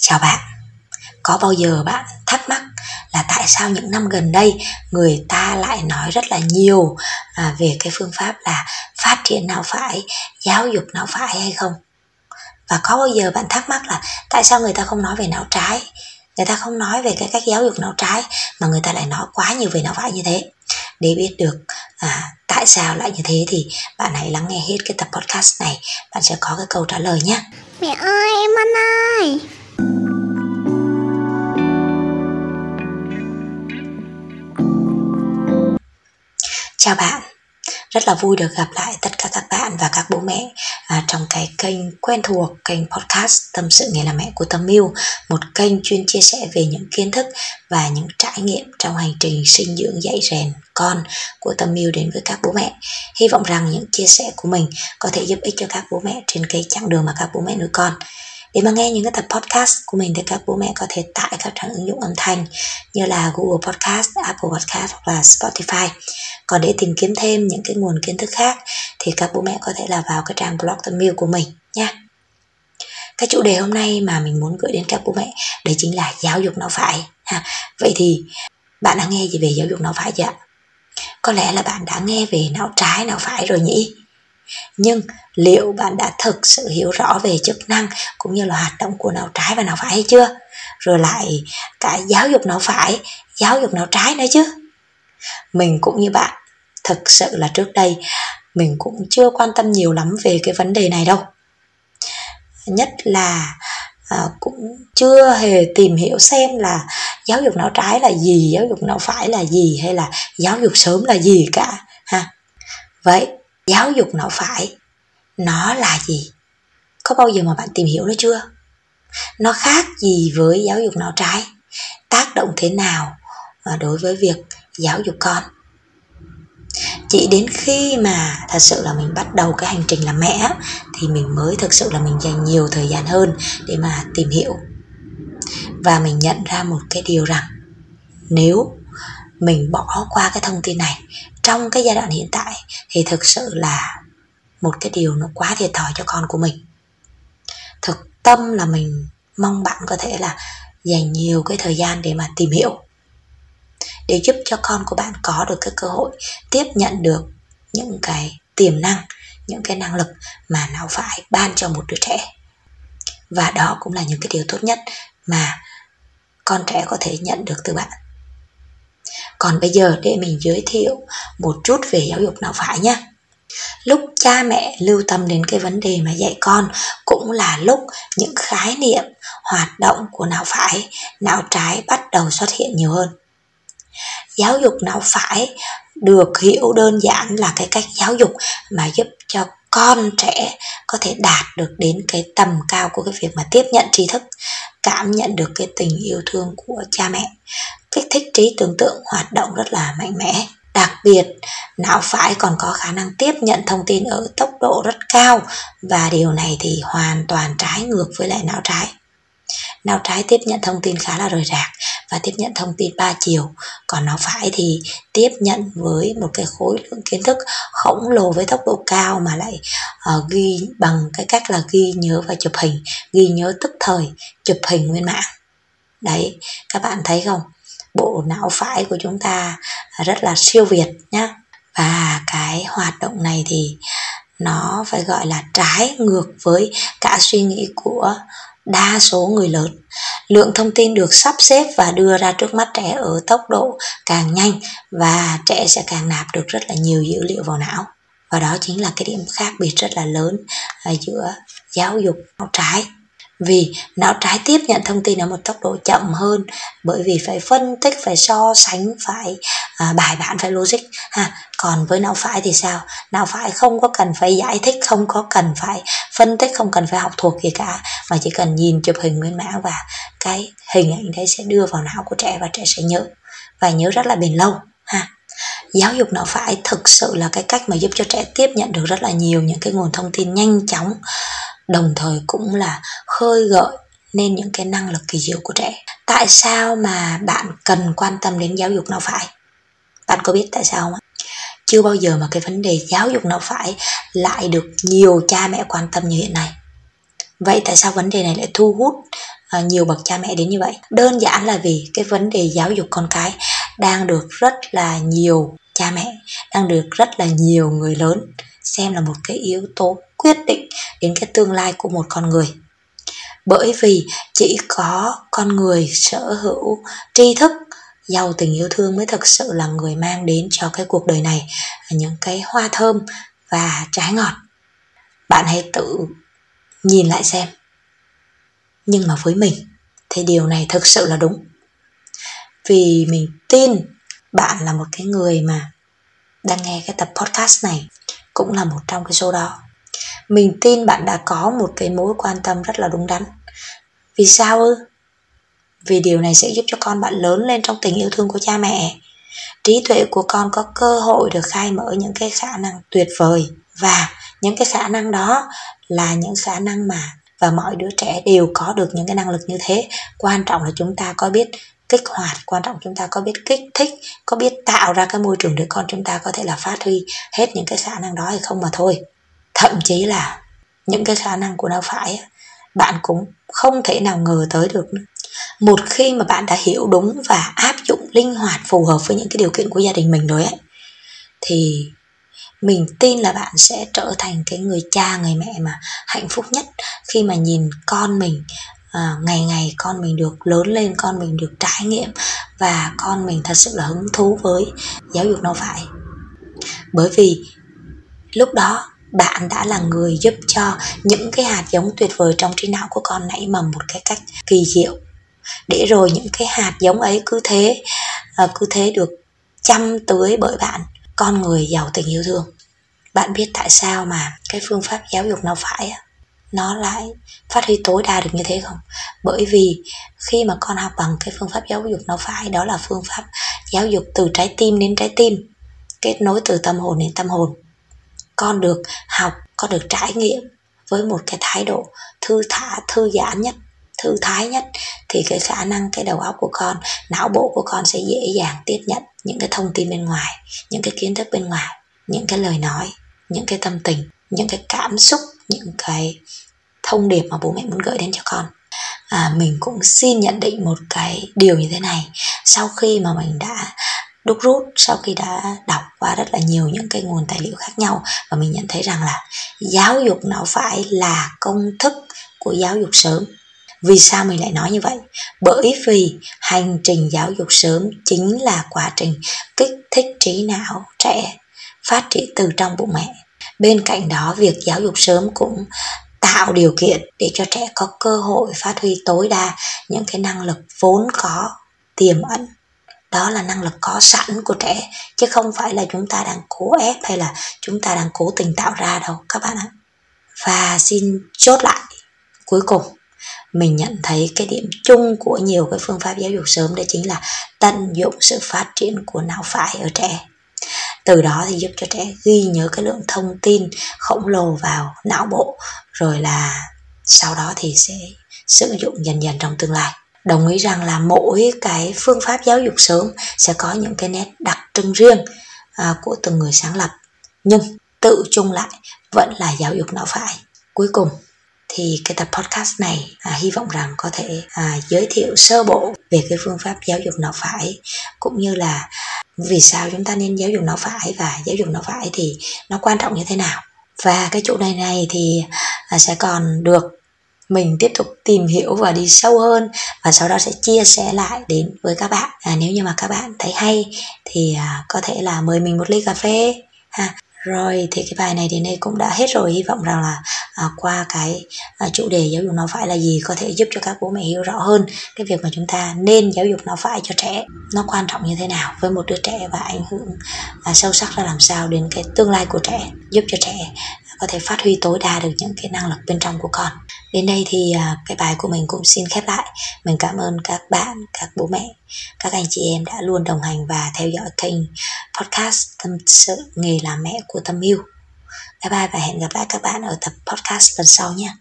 Chào bạn. Có bao giờ bạn thắc mắc là tại sao những năm gần đây người ta lại nói rất là nhiều à, về cái phương pháp là phát triển não phải, giáo dục não phải hay không? Và có bao giờ bạn thắc mắc là tại sao người ta không nói về não trái, người ta không nói về cái cách giáo dục não trái mà người ta lại nói quá nhiều về não phải như thế? Để biết được à, tại sao lại như thế thì bạn hãy lắng nghe hết cái tập podcast này, bạn sẽ có cái câu trả lời nhé. Mẹ ơi, em ăn ơi. Chào bạn, rất là vui được gặp lại tất cả các bạn và các bố mẹ à, trong cái kênh quen thuộc, kênh podcast Tâm sự nghề làm mẹ của Tâm Miu, một kênh chuyên chia sẻ về những kiến thức và những trải nghiệm trong hành trình sinh dưỡng dạy rèn con của Tâm Miu đến với các bố mẹ. Hy vọng rằng những chia sẻ của mình có thể giúp ích cho các bố mẹ trên cái chặng đường mà các bố mẹ nuôi con. Để mà nghe những cái tập podcast của mình thì các bố mẹ có thể tải các trang ứng dụng âm thanh như là Google Podcast, Apple Podcast hoặc là Spotify. Còn để tìm kiếm thêm những cái nguồn kiến thức khác thì các bố mẹ có thể là vào cái trang blog tâm của mình nha. Cái chủ đề hôm nay mà mình muốn gửi đến các bố mẹ đấy chính là giáo dục não phải. Ha. Vậy thì bạn đã nghe gì về giáo dục não phải chưa ạ? Có lẽ là bạn đã nghe về não trái, não phải rồi nhỉ? Nhưng liệu bạn đã thực sự hiểu rõ về chức năng cũng như là hoạt động của não trái và não phải hay chưa? Rồi lại cả giáo dục não phải giáo dục não trái nữa chứ. Mình cũng như bạn thực sự là trước đây mình cũng chưa quan tâm nhiều lắm về cái vấn đề này đâu. Nhất là à, cũng chưa hề tìm hiểu xem là giáo dục não trái là gì giáo dục não phải là gì hay là giáo dục sớm là gì cả ha. Vậy giáo dục não phải. Nó là gì? Có bao giờ mà bạn tìm hiểu nó chưa? Nó khác gì với giáo dục não trái? Tác động thế nào à, đối với việc giáo dục con? Chỉ đến khi mà thật sự là mình bắt đầu cái hành trình làm mẹ thì mình mới thực sự là mình dành nhiều thời gian hơn để mà tìm hiểu. Và mình nhận ra một cái điều rằng, nếu mình bỏ qua cái thông tin này. Trong cái giai đoạn hiện tại thì thực sự là một cái điều nó quá thiệt thòi cho con của mình. Thực tâm là mình mong bạn có thể là dành nhiều cái thời gian để mà tìm hiểu, để giúp cho con của bạn có được cái cơ hội tiếp nhận được những cái tiềm năng, những cái năng lực mà não phải ban cho một đứa trẻ. Và đó cũng là những cái điều tốt nhất mà con trẻ có thể nhận được từ bạn còn bây giờ để mình giới thiệu một chút về giáo dục não phải nhé lúc cha mẹ lưu tâm đến cái vấn đề mà dạy con cũng là lúc những khái niệm, hoạt động của não phải, não trái bắt đầu xuất hiện nhiều hơn. Giáo dục não phải được hiểu đơn giản là cái cách giáo dục mà giúp cho con trẻ có thể đạt được đến cái tầm cao của cái việc mà tiếp nhận tri thức, cảm nhận được cái tình yêu thương của cha mẹ kích thích trí tưởng tượng hoạt động rất là mạnh mẽ. Đặc biệt não phải còn có khả năng tiếp nhận thông tin ở tốc độ rất cao và điều này thì hoàn toàn trái ngược với lại não trái. Não trái tiếp nhận thông tin khá là rời rạc và tiếp nhận thông tin ba chiều còn não phải thì tiếp nhận với một cái khối lượng kiến thức khổng lồ với tốc độ cao mà lại uh, ghi bằng cái cách là ghi nhớ và chụp hình ghi nhớ tức thời chụp hình nguyên mạng. Đấy các bạn thấy không? Bộ não phải của chúng ta rất là siêu việt nhá. Và cái hoạt động này thì nó phải gọi là trái ngược với cả suy nghĩ của đa số người lớn. Lượng thông tin được sắp xếp và đưa ra trước mắt trẻ ở tốc độ càng nhanh và trẻ sẽ càng nạp được rất là nhiều dữ liệu vào não. Và đó chính là cái điểm khác biệt rất là lớn à, giữa giáo dục não trái vì não trái tiếp nhận thông tin ở một tốc độ chậm hơn bởi vì phải phân tích phải so sánh phải à, bài bản phải logic. Ha còn với não phải thì sao? Não phải không có cần phải giải thích không có cần phải phân tích không cần phải học thuộc gì cả mà chỉ cần nhìn chụp hình nguyên mã và cái hình ảnh đấy sẽ đưa vào não của trẻ và trẻ sẽ nhớ và nhớ rất là bền lâu. Ha giáo dục não phải thực sự là cái cách mà giúp cho trẻ tiếp nhận được rất là nhiều những cái nguồn thông tin nhanh chóng đồng thời cũng là khơi gợi nên những cái năng lực kỳ diệu của trẻ. Tại sao mà bạn cần quan tâm đến giáo dục nào phải? Bạn có biết tại sao không? Chưa bao giờ mà cái vấn đề giáo dục nào phải lại được nhiều cha mẹ quan tâm như hiện nay. Vậy tại sao vấn đề này lại thu hút à, nhiều bậc cha mẹ đến như vậy? Đơn giản là vì cái vấn đề giáo dục con cái đang được rất là nhiều cha mẹ, đang được rất là nhiều người lớn xem là một cái yếu tố quyết định đến cái tương lai của một con người. Bởi vì chỉ có con người sở hữu tri thức, giàu tình yêu thương mới thực sự là người mang đến cho cái cuộc đời này những cái hoa thơm và trái ngọt. Bạn hãy tự nhìn lại xem. Nhưng mà với mình, thì điều này thực sự là đúng. Vì mình tin bạn là một cái người mà đang nghe cái tập podcast này cũng là một trong cái số đó. Mình tin bạn đã có một cái mối quan tâm rất là đúng đắn. Vì sao ư? Vì điều này sẽ giúp cho con bạn lớn lên trong tình yêu thương của cha mẹ. Trí tuệ của con có cơ hội được khai mở những cái khả năng tuyệt vời. Và những cái khả năng đó là những khả năng mà và mọi đứa trẻ đều có được những cái năng lực như thế. Quan trọng là chúng ta có biết kích hoạt. Quan trọng chúng ta có biết kích thích, có biết tạo ra cái môi trường để con chúng ta có thể là phát huy hết những cái khả năng đó hay không mà thôi. Thậm chí là những cái khả năng của nó phải bạn cũng không thể nào ngờ tới được một khi mà bạn đã hiểu đúng và áp dụng linh hoạt phù hợp với những cái điều kiện của gia đình mình rồi ấy, thì mình tin là bạn sẽ trở thành cái người cha, người mẹ mà hạnh phúc nhất khi mà nhìn con mình à, ngày ngày con mình được lớn lên con mình được trải nghiệm và con mình thật sự là hứng thú với giáo dục nó phải. Bởi vì lúc đó bạn đã là người giúp cho những cái hạt giống tuyệt vời trong trí não của con nảy mầm một cái cách kỳ diệu. Để rồi những cái hạt giống ấy cứ thế à, cứ thế được chăm tưới bởi bạn con người giàu tình yêu thương. Bạn biết tại sao mà cái phương pháp giáo dục nó phải nó lại phát huy tối đa được như thế không? Bởi vì khi mà con học bằng cái phương pháp giáo dục nó phải đó là phương pháp giáo dục từ trái tim đến trái tim, kết nối từ tâm hồn đến tâm hồn. Con được học, con được trải nghiệm với một cái thái độ thư thả, thư giãn nhất, thư thái nhất, thì cái khả năng, cái đầu óc của con, não bộ của con sẽ dễ dàng tiếp nhận những cái thông tin bên ngoài, những cái kiến thức bên ngoài, những cái lời nói, những cái tâm tình, những cái cảm xúc, những cái thông điệp mà bố mẹ muốn gửi đến cho con. À, mình cũng xin nhận định một cái điều như thế này. Sau khi mà mình đã đúc rút sau khi đã đọc qua rất là nhiều những cái nguồn tài liệu khác nhau và mình nhận thấy rằng là giáo dục nó phải là công thức của giáo dục sớm. Vì sao mình lại nói như vậy? Bởi vì hành trình giáo dục sớm chính là quá trình kích thích trí não trẻ phát triển từ trong bụng mẹ. Bên cạnh đó việc giáo dục sớm cũng tạo điều kiện để cho trẻ có cơ hội phát huy tối đa những cái năng lực vốn có, tiềm ẩn. Đó là năng lực có sẵn của trẻ, chứ không phải là chúng ta đang cố ép hay là chúng ta đang cố tình tạo ra đâu, các bạn ạ. Và xin chốt lại, cuối cùng, mình nhận thấy cái điểm chung của nhiều cái phương pháp giáo dục sớm đó chính là tận dụng sự phát triển của não phải ở trẻ từ đó thì giúp cho trẻ ghi nhớ cái lượng thông tin khổng lồ vào não bộ rồi là sau đó thì sẽ sử dụng dần dần trong tương lai. Đồng ý rằng là mỗi cái phương pháp giáo dục sớm sẽ có những cái nét đặc trưng riêng à, của từng người sáng lập. Nhưng tự chung lại vẫn là giáo dục não phải. Cuối cùng thì cái tập podcast này à, hy vọng rằng có thể à, giới thiệu sơ bộ về cái phương pháp giáo dục não phải cũng như là vì sao chúng ta nên giáo dục não phải và giáo dục não phải thì nó quan trọng như thế nào. Và cái chủ đề này thì à, sẽ còn được mình tiếp tục tìm hiểu và đi sâu hơn và sau đó sẽ chia sẻ lại đến với các bạn. À, nếu như mà các bạn thấy hay thì à, có thể là mời mình một ly cà phê ha rồi thì cái bài này đến đây cũng đã hết rồi. Hy vọng rằng là à, qua cái à, chủ đề giáo dục nó phải là gì có thể giúp cho các bố mẹ hiểu rõ hơn cái việc mà chúng ta nên giáo dục nó phải cho trẻ. Nó quan trọng như thế nào với một đứa trẻ và ảnh hưởng à, sâu sắc ra làm sao đến cái tương lai của trẻ giúp cho trẻ có thể phát huy tối đa được những cái năng lực bên trong của con. Đến đây thì à, cái bài của mình cũng xin khép lại. Mình cảm ơn các bạn, các bố mẹ, các anh chị em đã luôn đồng hành và theo dõi kênh podcast tâm sự nghề làm mẹ của tâm yêu. Bye bye và hẹn gặp lại các bạn ở tập podcast lần sau nhé.